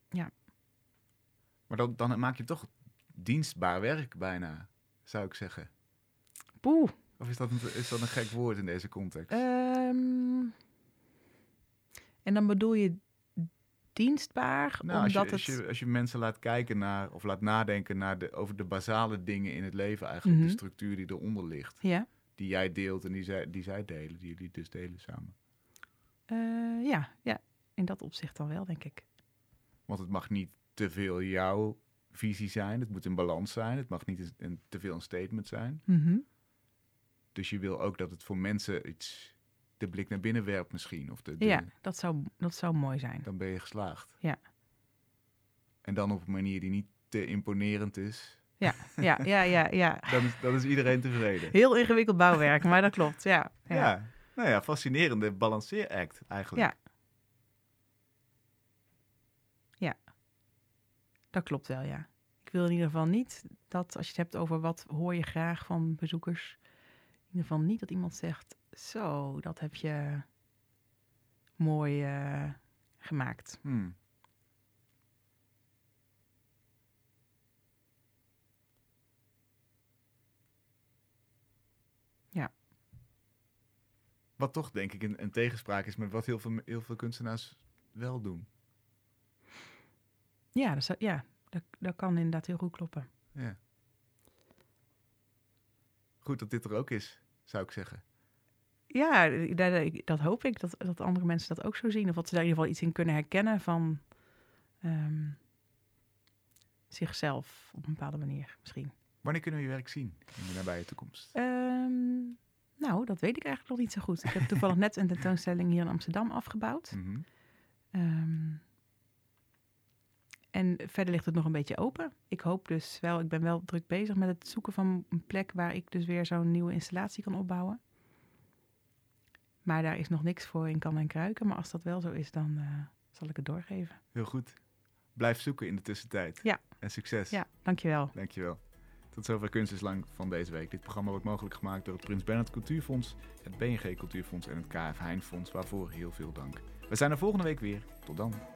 Ja. Maar dan, dan maak je toch dienstbaar werk bijna, zou ik zeggen. Poeh. Of is dat een, is dat een gek woord in deze context? Ehm, en dan bedoel je dienstbaar, Nou, als je, omdat als, je, als je mensen laat kijken naar, of laat nadenken naar de, over de basale dingen in het leven eigenlijk, Mhm. de structuur die eronder ligt, Ja, die jij deelt en die zij, die zij delen, die jullie dus delen samen. eh, ja, ja, in dat opzicht dan wel, denk ik. Want het mag niet te veel jouw visie zijn, het moet in balans zijn, het mag niet een, een- te veel een statement zijn. Mhm. Dus je wil ook dat het voor mensen iets, de blik naar binnen werpt misschien, of de, de- Ja, dat zou, dat zou mooi zijn. dan ben je geslaagd. Ja. En dan op een manier die niet te imponerend is, Ja, ja, ja, ja, ja. dan is, dan is iedereen tevreden. Heel ingewikkeld bouwwerk, maar dat klopt, ja. Ja. Ja, nou ja, fascinerende balanceeract eigenlijk. Ja. Dat klopt wel, ja. Ik wil in ieder geval niet dat, als je het hebt over wat hoor je graag van bezoekers, in ieder geval niet dat iemand zegt, zo, dat heb je mooi eh, gemaakt. Hmm. Ja. Wat toch denk ik een, een tegenspraak is met wat heel veel, heel veel kunstenaars wel doen. Ja, dat, zou- ja dat, dat kan inderdaad heel goed kloppen. Ja. Goed dat dit er ook is, zou ik zeggen. Ja, dat, dat hoop ik, dat, dat andere mensen dat ook zo zien. Of dat ze daar in ieder geval iets in kunnen herkennen van ehm, zichzelf op een bepaalde manier misschien. Wanneer kunnen we je werk zien in de nabije toekomst? Ehm, nou, dat weet ik eigenlijk nog niet zo goed. Ik heb toevallig net een tentoonstelling hier in Amsterdam afgebouwd. Mhm. Ehm, en verder ligt het nog een beetje open. Ik hoop dus wel, ik ben wel druk bezig met het zoeken van een plek waar ik dus weer zo'n nieuwe installatie kan opbouwen. Maar daar is nog niks voor in kan en kruiken. Maar als dat wel zo is, dan eh, zal ik het doorgeven. Heel goed. Blijf zoeken in de tussentijd. Ja. En succes. Ja, dankjewel. Dankjewel. Tot zover Kunst is Lang van deze week. Dit programma wordt mogelijk gemaakt door het Prins Bernhard Cultuurfonds, het BNG Cultuurfonds en het KF Heijn Fonds, waarvoor heel veel dank. We zijn er volgende week weer. Tot dan.